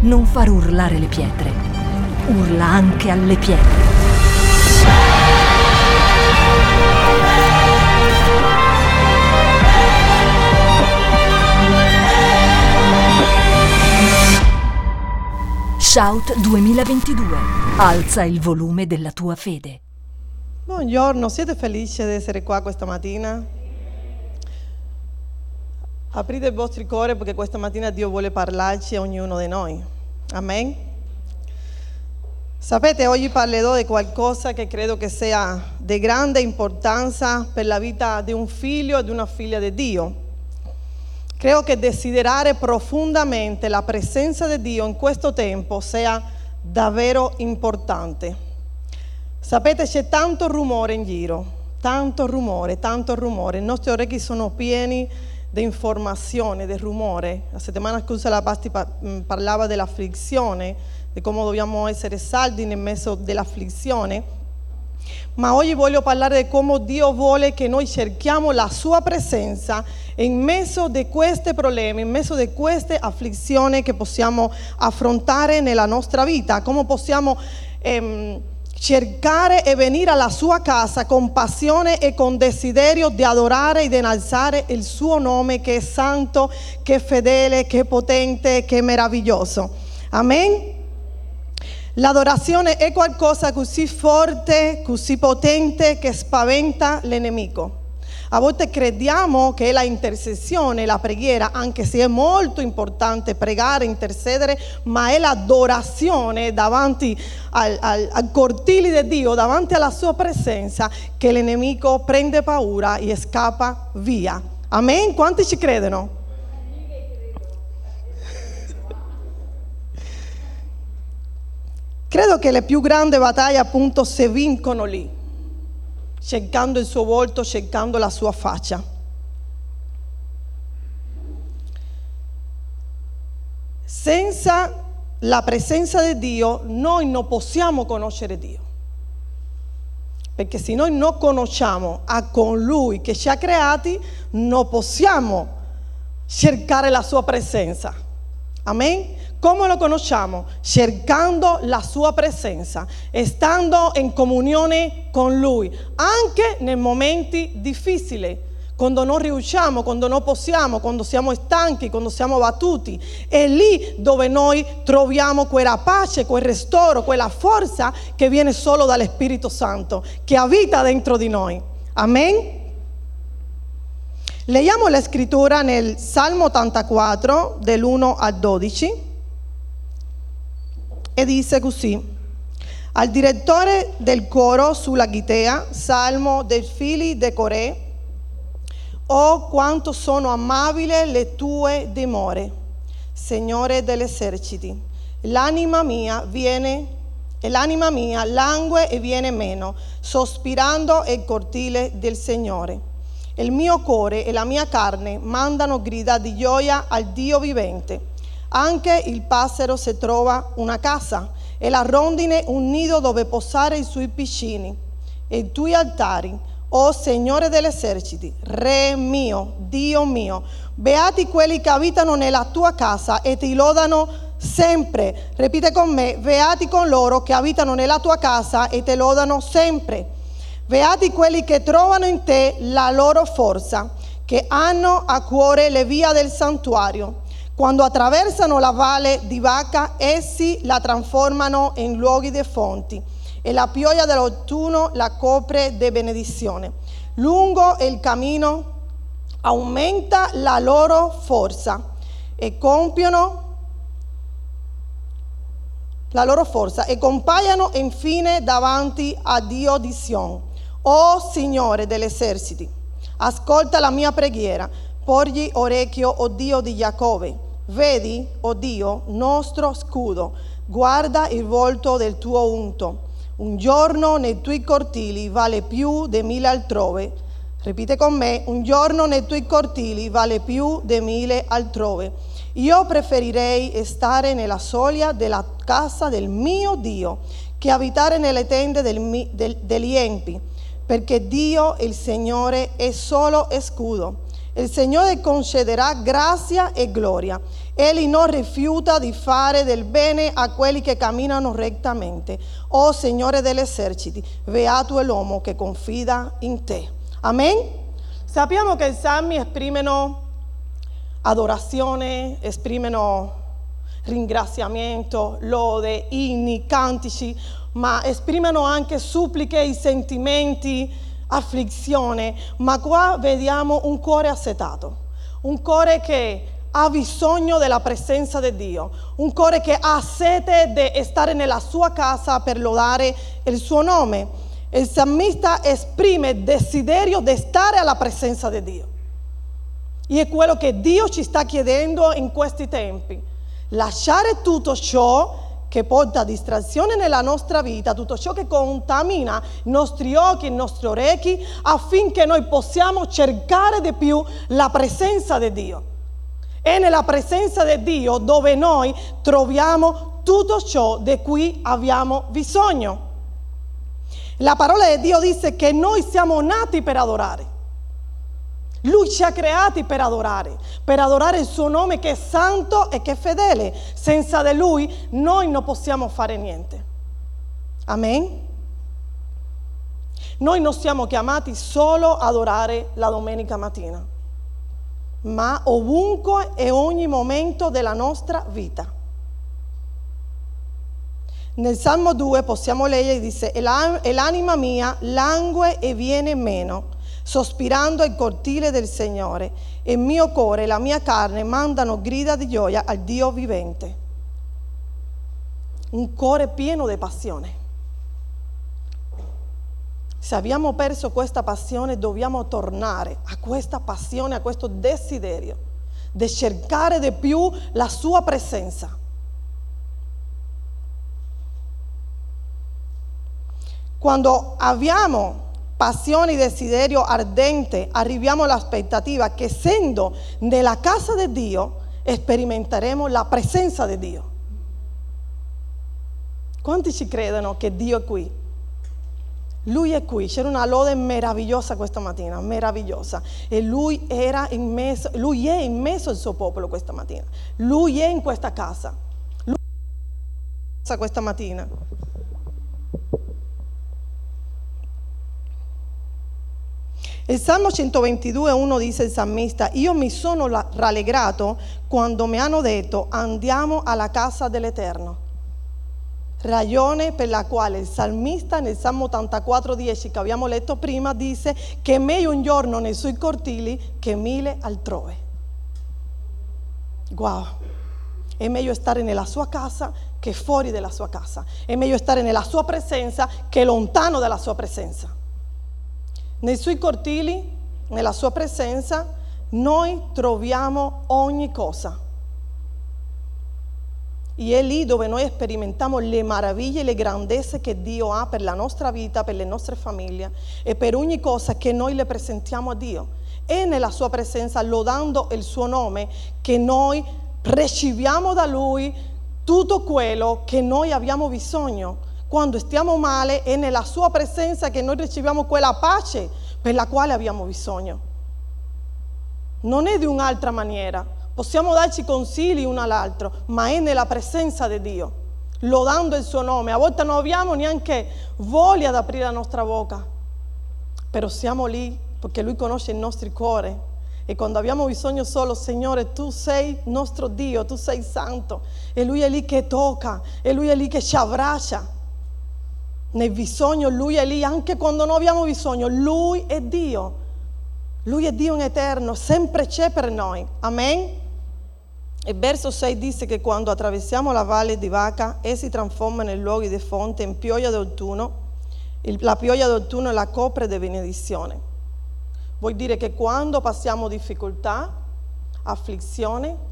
non far urlare le pietre, urla anche alle pietre. Shout 2022. Alza il volume della tua fede. Buongiorno, siete felici di essere qua questa mattina? Aprite i vostri cuori perché questa mattina Dio vuole parlarci a ognuno di noi. Amen. Sapete, oggi parlerò di qualcosa che credo che sia di grande importanza per la vita di un figlio e di una figlia di Dio. Credo che desiderare profondamente la presenza di Dio in questo tempo sia davvero importante. Sapete, c'è tanto rumore in giro, tanto rumore, tanto rumore. I nostri orecchi sono pieni di informazione, di rumore. La settimana scorsa la Pasti mm, parlava dell'afflizione, di come dobbiamo essere saldi nel mezzo dell'afflizione. Ma oggi voglio parlare di come Dio vuole che noi cerchiamo la sua presenza in mezzo di questi problemi, in mezzo di queste afflizioni che possiamo affrontare nella nostra vita, come possiamo ehm, cercare e venire alla sua casa con passione e con desiderio di adorare ed innalzare il suo nome che è santo, che è fedele, che è potente, che è meraviglioso. Amen. L'adorazione è qualcosa così forte, così potente che spaventa l'enemico. A volte crediamo che la intercessione, la preghiera, anche se è molto importante pregare, intercedere, ma è l'adorazione davanti al, al, al cortile di Dio, davanti alla sua presenza, che l'enemico prende paura e scappa via. Amen? Quanti ci credono? Credo che le più grandi battaglie appunto si vincono lì, cercando il suo volto, cercando la sua faccia. Senza la presenza di Dio noi non possiamo conoscere Dio. Perché se noi non conosciamo a colui che ci ha creati, non possiamo cercare la sua presenza. Amen? Come lo conosciamo? Cercando la sua presenza, stando in comunione con Lui, anche nei momenti difficili, quando non riusciamo, quando non possiamo, quando siamo stanchi, quando siamo battuti. È lì dove noi troviamo quella pace, quel ristoro, quella forza che viene solo dallo Spirito Santo, che abita dentro di noi. Amen? Leggiamo la scrittura nel Salmo 84, dell'1 al 12 e disse così, al direttore del coro sulla Gitea, salmo dei figli de Corè, oh quanto sono amabili le tue dimore, Signore degli eserciti. L'anima mia viene, e l'anima mia langue e viene meno, sospirando il cortile del Signore. Il mio cuore e la mia carne mandano grida di gioia al Dio vivente. Anche il passero se trova una casa e la rondine un nido dove posare i suoi piccini. E i tuoi altari, o oh Signore degli eserciti, Re mio, Dio mio, beati quelli che abitano nella tua casa e ti lodano sempre. Ripete con me, beati con loro che abitano nella tua casa e ti lodano sempre. Beati quelli che trovano in te la loro forza, che hanno a cuore le vie del santuario. Quando attraversano la valle di Vaca, essi la trasformano in luoghi di fonti e la pioggia dell'autunno la copre di benedizione. Lungo il cammino aumenta la loro forza e compiono la loro forza e compaiono infine davanti a Dio di Sion. Oh Signore degli eserciti, ascolta la mia preghiera, porgi orecchio, o Dio di Giacobbe Vedi, oh Dio, nostro scudo, guarda il volto del tuo unto. Un giorno nei tuoi cortili vale più di mille altrove. Ripete con me, un giorno nei tuoi cortili vale più di mille altrove. Io preferirei stare nella soglia della casa del mio Dio che abitare nelle tende del, del, degli empi, perché Dio, il Signore, è solo scudo Il Signore concederà grazia e gloria. Egli non rifiuta di fare del bene a quelli che camminano rettamente. Oh Signore degli eserciti, beato è l'uomo che confida in te. Amen. Sappiamo che i salmi esprimono adorazione, esprimono ringraziamento, lode, inni, cantici, ma esprimono anche suppliche e sentimenti, afflizione. Ma qua vediamo un cuore assetato, un cuore che ha bisogno della presenza di Dio, un cuore che ha sete di stare nella sua casa per lodare il suo nome. Il salmista esprime desiderio di stare alla presenza di Dio. E è quello che Dio ci sta chiedendo in questi tempi. Lasciare tutto ciò che porta distrazione nella nostra vita, tutto ciò che contamina i nostri occhi, i nostri orecchi, affinché noi possiamo cercare di più la presenza di Dio. È nella presenza di Dio dove noi troviamo tutto ciò di cui abbiamo bisogno. La parola di Dio dice che noi siamo nati per adorare. Lui ci ha creati per adorare, per adorare il suo nome che è santo e che è fedele. Senza di lui noi non possiamo fare niente. Amen. Noi non siamo chiamati solo ad adorare la domenica mattina, ma ovunque e ogni momento della nostra vita. Nel Salmo 2 possiamo leggere, dice, l'anima mia langue e viene meno sospirando al cortile del Signore. E il mio cuore e la mia carne mandano grida di gioia al Dio vivente. Un cuore pieno di passione. Se abbiamo perso questa passione, dobbiamo tornare a questa passione, a questo desiderio di cercare di più la sua presenza. Quando abbiamo passione e desiderio ardente, arriviamo all'aspettativa che essendo nella casa di Dio sperimenteremo la presenza di Dio. Quanti ci credono che Dio è qui? Lui è qui, c'era una lode meravigliosa questa mattina, meravigliosa. E lui, era in mezzo, lui è in mezzo al suo popolo questa mattina. Lui è in questa casa. Lui è in questa mattina. Il Salmo 122, 1 dice il salmista, io mi sono rallegrato quando mi hanno detto andiamo alla casa dell'Eterno. Ragione per la quale il salmista nel Salmo 84, 10 che abbiamo letto prima dice che è meglio un giorno nei suoi cortili che mille altrove. Wow, è meglio stare nella sua casa che fuori della sua casa, è meglio stare nella sua presenza che lontano dalla sua presenza. Nei suoi cortili, nella sua presenza, noi troviamo ogni cosa. E è lì dove noi sperimentiamo le meraviglie e le grandezze che Dio ha per la nostra vita, per le nostre famiglie e per ogni cosa che noi le presentiamo a Dio. È nella sua presenza, lodando il suo nome, che noi riceviamo da Lui tutto quello che noi abbiamo bisogno quando stiamo male è nella sua presenza che noi riceviamo quella pace per la quale abbiamo bisogno. Non è di un'altra maniera. Possiamo darci consigli uno all'altro, ma è nella presenza di Dio, lodando il suo nome. A volte non abbiamo neanche voglia di aprire la nostra bocca, però siamo lì perché Lui conosce il nostro cuore. E quando abbiamo bisogno solo, Signore, tu sei nostro Dio, tu sei santo. E Lui è lì che tocca, e Lui è lì che ci abbraccia nel bisogno, Lui è lì, anche quando non abbiamo bisogno, Lui è Dio. Lui è Dio in eterno, sempre c'è per noi. Amen. Il verso 6 dice che quando attraversiamo la valle di Vaca, essi trasformano i luoghi di fonte in pioggia d'autunno. La pioggia d'autunno la copre di benedizione. Vuol dire che quando passiamo difficoltà, afflizione,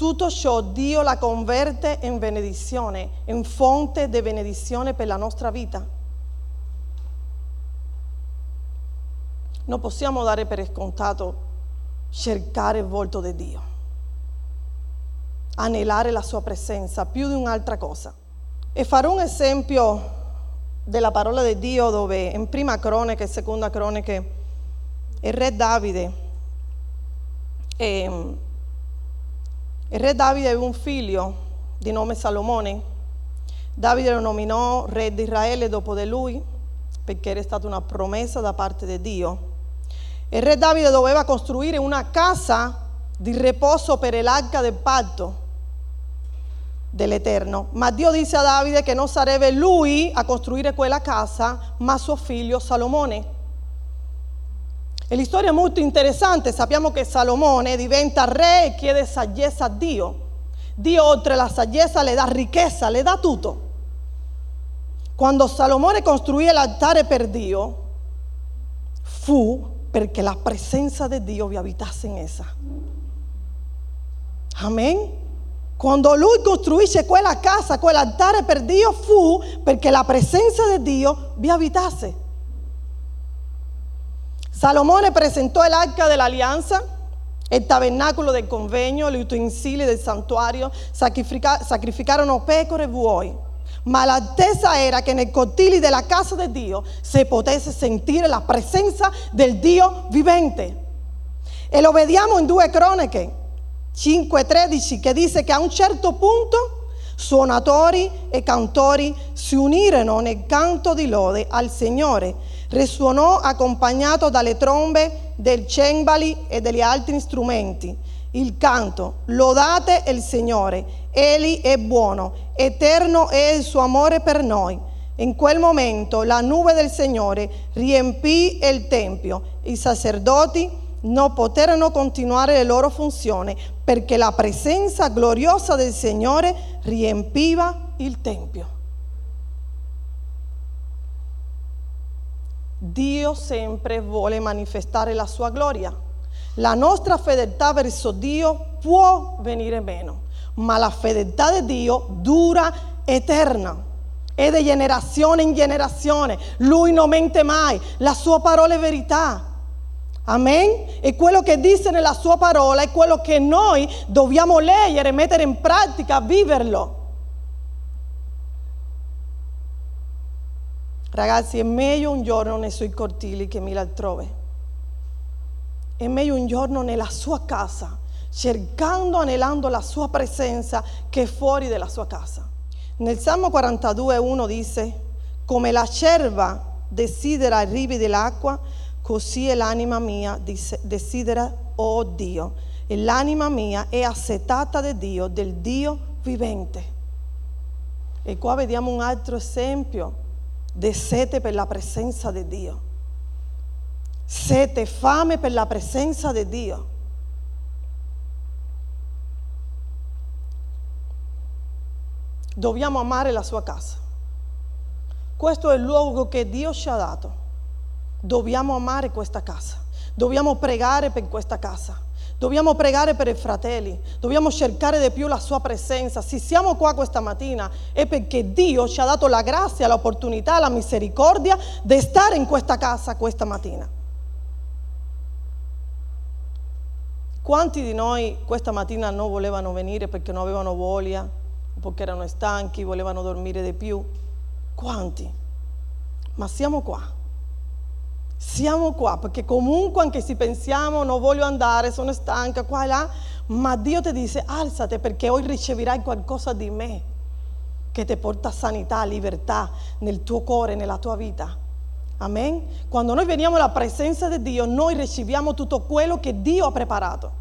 tutto ciò Dio la converte in benedizione, in fonte di benedizione per la nostra vita. Non possiamo dare per scontato cercare il volto di Dio, anelare la sua presenza più di un'altra cosa. E farò un esempio della parola di Dio dove in prima cronaca e seconda cronaca il re Davide ehm, il re Davide aveva un figlio di nome Salomone. Davide lo nominò re di Israele dopo di lui perché era stata una promessa da parte di Dio. Il re Davide doveva costruire una casa di riposo per l'arca del patto dell'Eterno. Ma Dio disse a Davide che non sarebbe lui a costruire quella casa, ma suo figlio Salomone. E la storia è molto interessante, sappiamo che Salomone diventa re e chiede saggezza a Dio. Dio oltre la saggezza le dà ricchezza, le dà tutto. Quando Salomone costruì l'altare per Dio, fu perché la presenza di Dio vi abitasse in essa. Amen. Quando lui costruisce quella casa, quell'altare per Dio, fu perché la presenza di Dio vi abitasse. Salomone presentò l'arca dell'alleanza, il tabernacolo del convegno, gli utensili del santuario, sacrifica- sacrificarono pecore e buoi. Ma l'attesa era che nei cortili della casa di Dio si potesse sentire la presenza del Dio vivente. E lo vediamo in due croniche. 5.13 che dice che a un certo punto suonatori e cantori si unirono nel canto di lode al Signore. Risuonò accompagnato dalle trombe, del cembali e degli altri strumenti. Il canto, lodate il Signore, Egli è buono, eterno è il suo amore per noi. In quel momento la nube del Signore riempì il Tempio. I sacerdoti non poterono continuare le loro funzioni perché la presenza gloriosa del Signore riempiva il Tempio. Dio sempre vuole manifestare la sua gloria. La nostra fedeltà verso Dio può venire meno, ma la fedeltà di Dio dura eterna. È di generazione in generazione. Lui non mente mai. La sua parola è verità. Amen? E quello che dice nella sua parola è quello che noi dobbiamo leggere, mettere in pratica, viverlo. Ragazzi, è meglio un giorno nei suoi cortili che mille altrove. È meglio un giorno nella sua casa, cercando, anelando la sua presenza, che fuori della sua casa. Nel Salmo 42,1 dice: Come la cerva desidera i rivi dell'acqua, così è l'anima mia desidera, oh Dio. E l'anima mia è assetata di Dio, del Dio vivente. E qua vediamo un altro esempio di sete per la presenza di Dio. Sete, fame per la presenza di Dio. Dobbiamo amare la sua casa. Questo è il luogo che Dio ci ha dato. Dobbiamo amare questa casa. Dobbiamo pregare per questa casa. Dobbiamo pregare per i fratelli, dobbiamo cercare di più la sua presenza. Se siamo qua questa mattina è perché Dio ci ha dato la grazia, l'opportunità, la misericordia di stare in questa casa questa mattina. Quanti di noi questa mattina non volevano venire perché non avevano voglia, perché erano stanchi, volevano dormire di più? Quanti? Ma siamo qua. Siamo qua perché comunque anche se pensiamo non voglio andare, sono stanca qua e là, ma Dio ti dice alzate perché oggi riceverai qualcosa di me che ti porta sanità, libertà nel tuo cuore, nella tua vita. Amen. Quando noi veniamo alla presenza di Dio, noi riceviamo tutto quello che Dio ha preparato.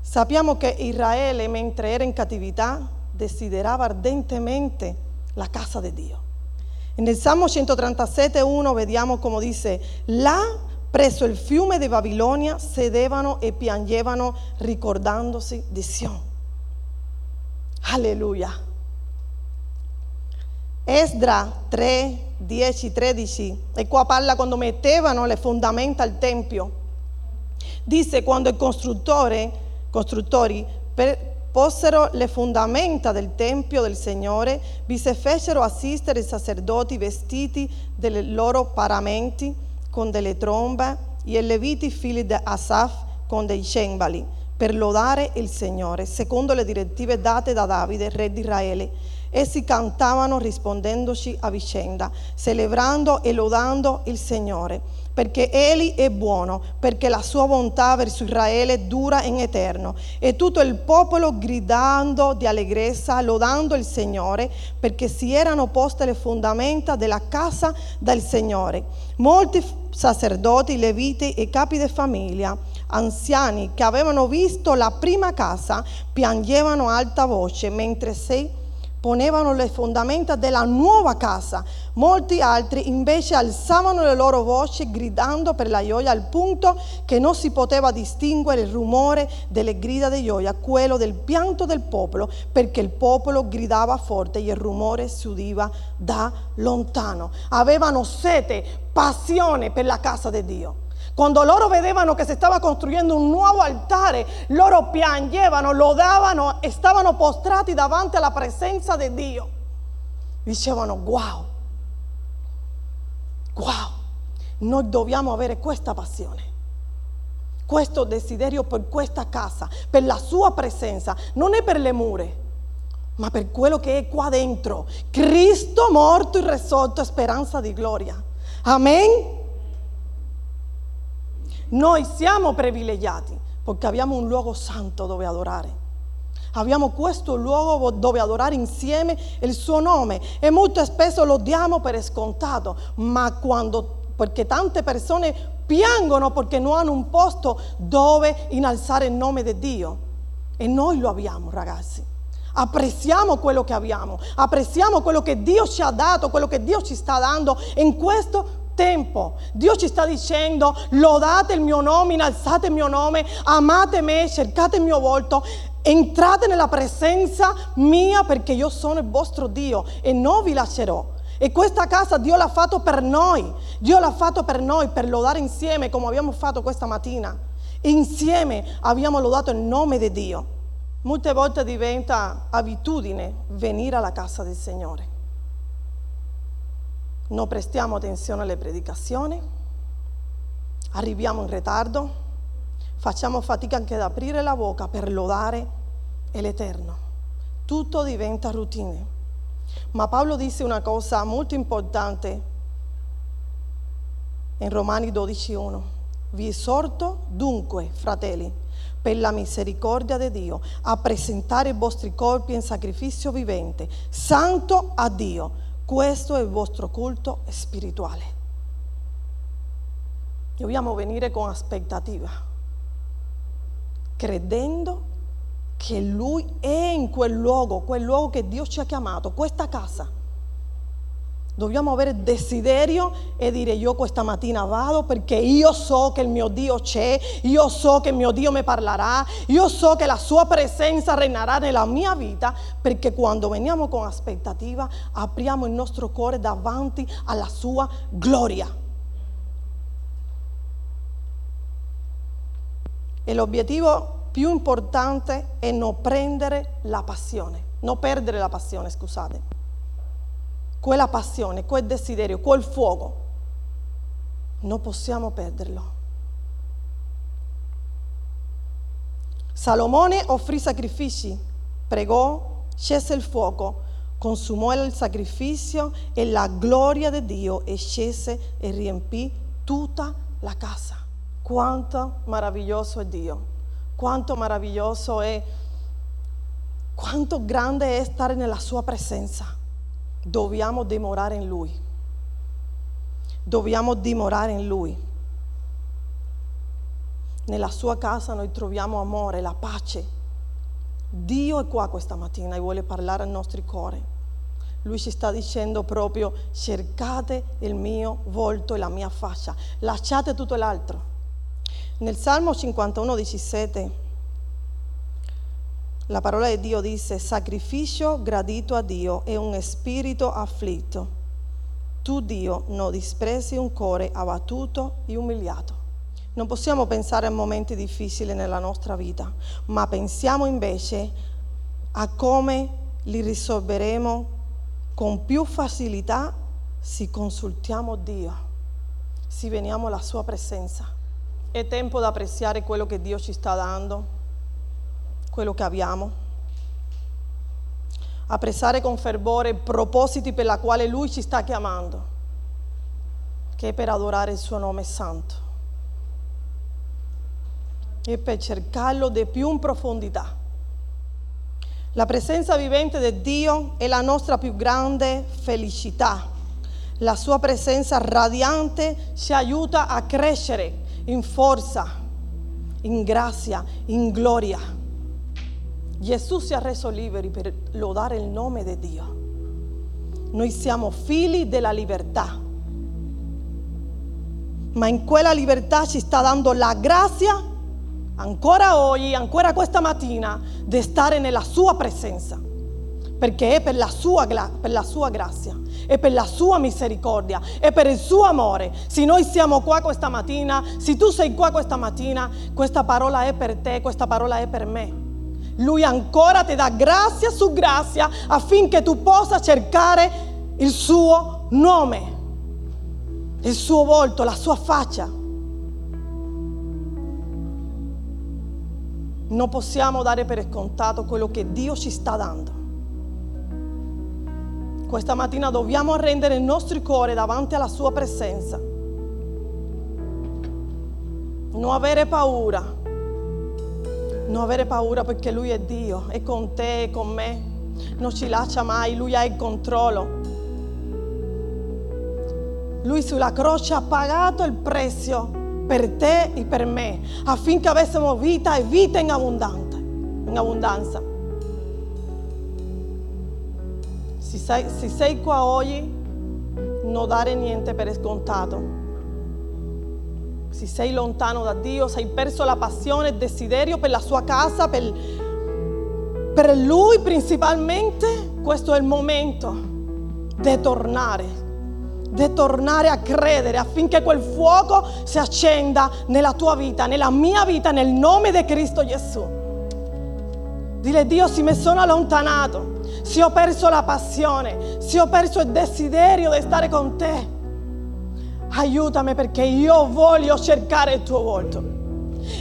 Sappiamo che Israele, mentre era in cattività, desiderava ardentemente la casa di Dio. Nel Salmo 137.1 vediamo come dice, là presso il fiume di Babilonia sedevano e piangevano ricordandosi di Sion. Alleluia. Esdra 3, 10, 13, e qua parla quando mettevano le fondamenta al Tempio. Dice quando i costruttori per, posero le fondamenta del Tempio del Signore, vi si fecero assistere i sacerdoti vestiti dei loro paramenti con delle trombe e i leviti figli di Asaf con dei cembali per lodare il Signore, secondo le direttive date da Davide, re di Israele. Essi cantavano rispondendoci a vicenda, celebrando e lodando il Signore perché Egli è buono, perché la sua bontà verso Israele dura in eterno. E tutto il popolo gridando di allegrezza, lodando il Signore, perché si erano poste le fondamenta della casa del Signore. Molti sacerdoti, leviti e capi di famiglia, anziani che avevano visto la prima casa, piangevano a alta voce mentre si ponevano le fondamenta della nuova casa. Molti altri invece alzavano le loro voci gridando per la gioia al punto che non si poteva distinguere il rumore delle grida di gioia, quello del pianto del popolo, perché il popolo gridava forte e il rumore si udiva da lontano. Avevano sete, passione per la casa di Dio. Quando loro vedevano che si stava costruendo un nuovo altare, loro piangevano, lodavano stavano postrati davanti alla presenza di Dio. Dicevano, wow, wow, noi dobbiamo avere questa passione questo desiderio per questa casa, per la sua presenza, non è per le mura, ma per quello che è qua dentro. Cristo morto e risorto, speranza di gloria. Amen. Noi siamo privilegiati perché abbiamo un luogo santo dove adorare. Abbiamo questo luogo dove adorare insieme il suo nome e molto spesso lo diamo per scontato, ma quando, perché tante persone piangono perché non hanno un posto dove innalzare il nome di Dio. E noi lo abbiamo, ragazzi. Apprezziamo quello che abbiamo, apprezziamo quello che Dio ci ha dato, quello che Dio ci sta dando in questo tempo. Dio ci sta dicendo, lodate il mio nome, innalzate il mio nome, amate me, cercate il mio volto, entrate nella presenza mia perché io sono il vostro Dio e non vi lascerò. E questa casa Dio l'ha fatto per noi, Dio l'ha fatto per noi, per lodare insieme come abbiamo fatto questa mattina. Insieme abbiamo lodato il nome di Dio. Molte volte diventa abitudine venire alla casa del Signore non prestiamo attenzione alle predicazioni, arriviamo in ritardo, facciamo fatica anche ad aprire la bocca per lodare l'Eterno. Tutto diventa routine. Ma Paolo dice una cosa molto importante in Romani 12.1. Vi esorto dunque, fratelli, per la misericordia di Dio, a presentare i vostri corpi in sacrificio vivente, santo a Dio questo è il vostro culto spirituale. Dobbiamo venire con aspettativa, credendo che Lui è in quel luogo, quel luogo che Dio ci ha chiamato, questa casa Dobbiamo avere desiderio e dire io questa mattina vado perché io so che il mio Dio c'è, io so che il mio Dio mi parlerà, io so che la sua presenza regnerà nella mia vita perché quando veniamo con aspettativa apriamo il nostro cuore davanti alla sua gloria. E l'obiettivo più importante è non prendere la passione, non perdere la passione, scusate quella passione, quel desiderio, quel fuoco, non possiamo perderlo. Salomone offrì sacrifici, pregò, scese il fuoco, consumò il sacrificio e la gloria di Dio e scese e riempì tutta la casa. Quanto meraviglioso è Dio, quanto meraviglioso è, quanto grande è stare nella sua presenza dobbiamo dimorare in Lui. Dobbiamo dimorare in Lui. Nella sua casa noi troviamo amore, la pace. Dio è qua questa mattina e vuole parlare al nostro cuore. Lui ci sta dicendo proprio cercate il mio volto e la mia faccia, lasciate tutto l'altro. Nel Salmo 51, 17 la parola di Dio dice, sacrificio gradito a Dio è un spirito afflitto. Tu Dio non disprezzi un cuore abbattuto e umiliato. Non possiamo pensare a momenti difficili nella nostra vita, ma pensiamo invece a come li risolveremo con più facilità se consultiamo Dio, se veniamo alla sua presenza. È tempo di apprezzare quello che Dio ci sta dando quello che abbiamo, apprezzare con fervore i propositi per la quale Lui ci sta chiamando. che per adorare il suo nome santo e per cercarlo di più in profondità. La presenza vivente di Dio è la nostra più grande felicità. La sua presenza radiante ci aiuta a crescere in forza, in grazia, in gloria. Gesù si è reso liberi per lodare il nome di Dio. Noi siamo figli della libertà, ma in quella libertà ci sta dando la grazia ancora oggi, ancora questa mattina, di stare nella sua presenza, perché è per la sua, per la sua grazia, è per la sua misericordia, è per il suo amore. Se noi siamo qua questa mattina, se tu sei qua questa mattina, questa parola è per te, questa parola è per me. Lui ancora ti dà grazia su grazia affinché tu possa cercare il suo nome, il suo volto, la sua faccia. non possiamo dare per scontato quello che Dio ci sta dando. Questa mattina dobbiamo rendere il nostro cuore davanti alla sua presenza. Non avere paura. Non avere paura perché Lui è Dio, è con te, è con me. Non ci lascia mai, Lui ha il controllo. Lui sulla croce ha pagato il prezzo per te e per me, affinché avessimo vita e vita in, in abbondanza. Se sei, se sei qua oggi, non dare niente per scontato. Se sei lontano da Dio, se hai perso la passione e il desiderio per la sua casa, per, per Lui principalmente, questo è il momento di tornare di tornare a credere affinché quel fuoco si accenda nella tua vita, nella mia vita, nel nome di Cristo Gesù. Dile Dio, se mi sono allontanato, se ho perso la passione, se ho perso il desiderio di stare con te, aiutami perché io voglio cercare il tuo volto.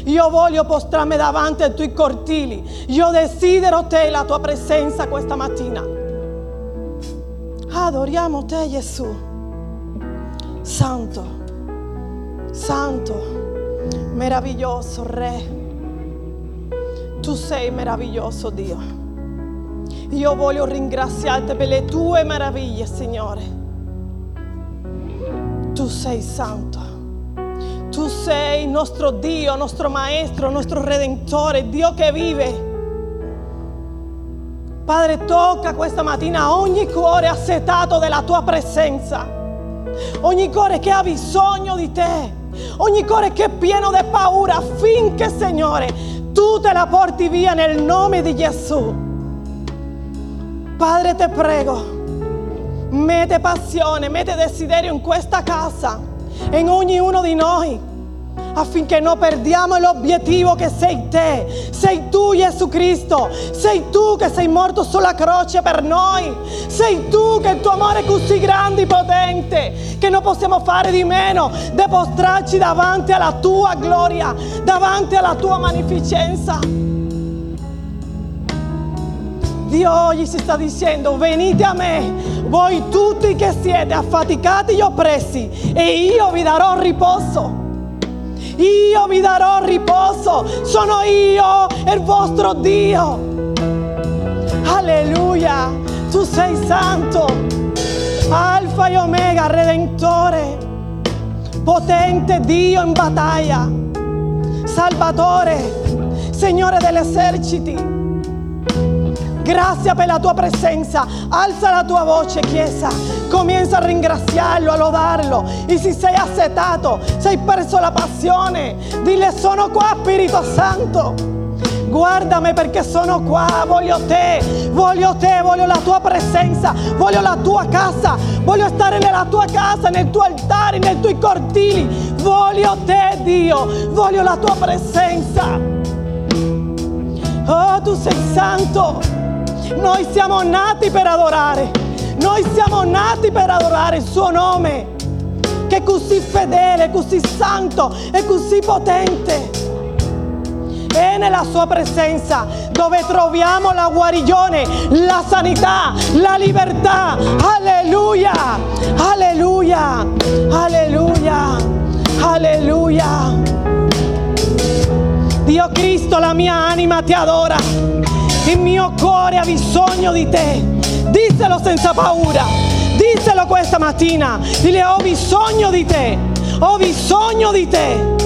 Io voglio postrarmi davanti ai tuoi cortili. Io desidero te, la tua presenza questa mattina. Adoriamo te, Gesù. Santo, santo, meraviglioso Re. Tu sei meraviglioso Dio. Io voglio ringraziarti per le tue meraviglie, Signore. Tu sei santo. Tu sei nostro Dio, nostro Maestro, nostro Redentore, Dio che vive. Padre, tocca questa mattina ogni cuore assetato della tua presenza ogni cuore che ha bisogno di te, ogni cuore che è pieno di paura affinché, Signore, tu te la porti via nel nome di Gesù. Padre, te prego, mette passione, mette desiderio in questa casa, in ognuno di noi affinché non perdiamo l'obiettivo che sei te, sei tu Gesù Cristo, sei tu che sei morto sulla croce per noi, sei tu che il tuo amore è così grande e potente che non possiamo fare di meno di postrarci davanti alla tua gloria, davanti alla tua magnificenza. Dio oggi si sta dicendo, venite a me, voi tutti che siete affaticati e oppressi, e io vi darò riposo. Io vi darò riposo, sono io il vostro Dio. Alleluia, tu sei santo, Alfa e Omega, Redentore, potente Dio in battaglia, Salvatore, Signore degli eserciti. Grazie per la tua presenza. Alza la tua voce, Chiesa. Comienza a ringraziarlo, a lodarlo. E se sei assetato, se hai perso la passione, dile sono qua, Spirito Santo. Guardami perché sono qua, voglio te, voglio te, voglio la tua presenza, voglio la tua casa, voglio stare nella tua casa, nel tuo altare, nei tuoi cortili. Voglio te, Dio, voglio la tua presenza. Oh, tu sei santo. Noi siamo nati per adorare. Noi siamo nati per adorare il suo nome, che è così fedele, così santo e così potente. È nella sua presenza dove troviamo la guarigione, la sanità, la libertà. Alleluia, alleluia, alleluia, alleluia. Dio Cristo, la mia anima ti adora. Il mio cuore ha bisogno di te. Disselo senza paura. Disselo questa mattina. Dile ho bisogno di te. Ho bisogno di te.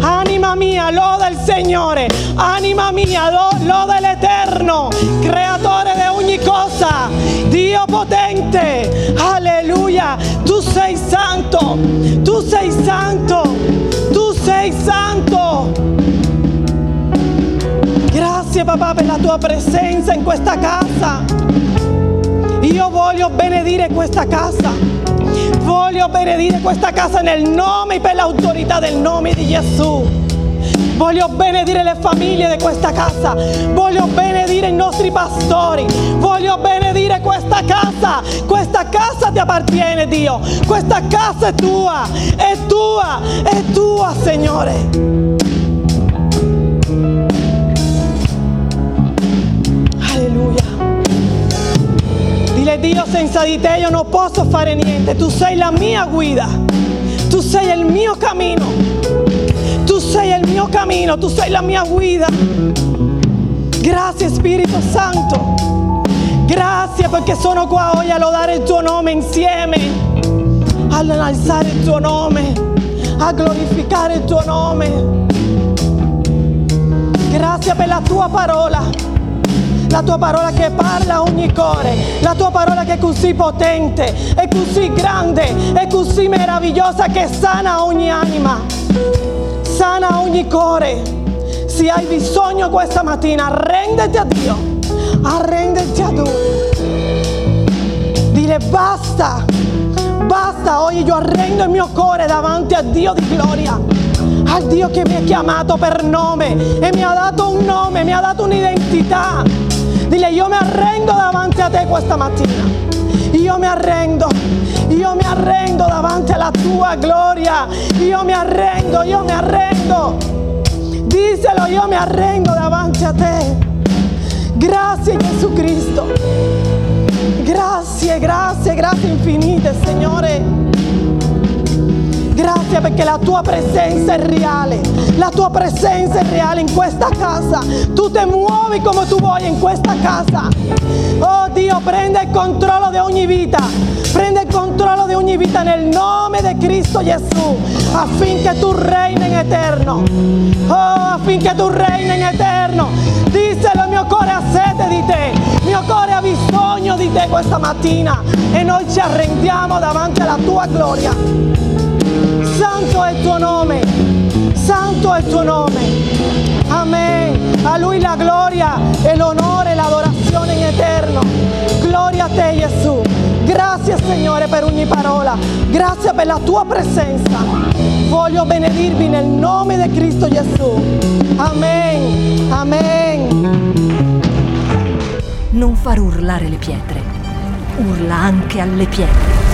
Anima mia, loda il Signore. Anima mia, lo- loda l'Eterno, creatore di ogni cosa. Dio potente. Alleluia. Tu sei santo. Tu sei santo. Tu sei santo. Grazie papà per la tua presenza in questa casa. Io voglio benedire questa casa. Voglio benedire questa casa nel nome e per l'autorità del nome di Gesù. Voglio benedire le famiglie di questa casa. Voglio benedire i nostri pastori. Voglio benedire questa casa. Questa casa ti appartiene, Dio. Questa casa è tua. È tua. È tua, Signore. Dile Dio, senza di te io non posso fare niente. Tu sei la mia guida. Tu sei il mio cammino. Tu sei il mio cammino. Tu sei la mia guida. Grazie Spirito Santo. Grazie perché sono qua oggi a lodare il tuo nome insieme. Ad alzare il tuo nome. A glorificare il tuo nome. Grazie per la tua parola la tua parola che parla a ogni cuore, la tua parola che è così potente, è così grande, è così meravigliosa che sana ogni anima, sana ogni cuore. Se hai bisogno questa mattina, arrenditi a Dio, arrenditi a Lui. Dile basta, basta, oggi io arrendo il mio cuore davanti a Dio di gloria al Dio che mi ha chiamato per nome e mi ha dato un nome, mi ha dato un'identità. Dile io mi arrendo davanti a te questa mattina. Io mi arrendo, io mi arrendo davanti alla tua gloria. Io mi arrendo, io mi arrendo. Díselo, io mi arrendo davanti a te. Grazie Gesù Cristo. Grazie, grazie, grazie infinite, Signore. Grazie perché la tua presenza è reale, la tua presenza è reale in questa casa. Tu ti muovi come tu vuoi in questa casa. Oh Dio, prende il controllo di ogni vita, prende il controllo di ogni vita nel nome di Cristo Gesù, affinché tu reini in eterno. Oh, affinché tu reini in eterno. Disselo, il mio cuore ha sete di te, mio cuore ha bisogno di te questa mattina e noi ci arrendiamo davanti alla tua gloria. Santo è il tuo nome, santo è il tuo nome. Amen. A lui la gloria e l'onore e l'adorazione in eterno. Gloria a te Gesù. Grazie Signore per ogni parola. Grazie per la tua presenza. Voglio benedirvi nel nome di Cristo Gesù. Amen. Amen. Non far urlare le pietre. Urla anche alle pietre.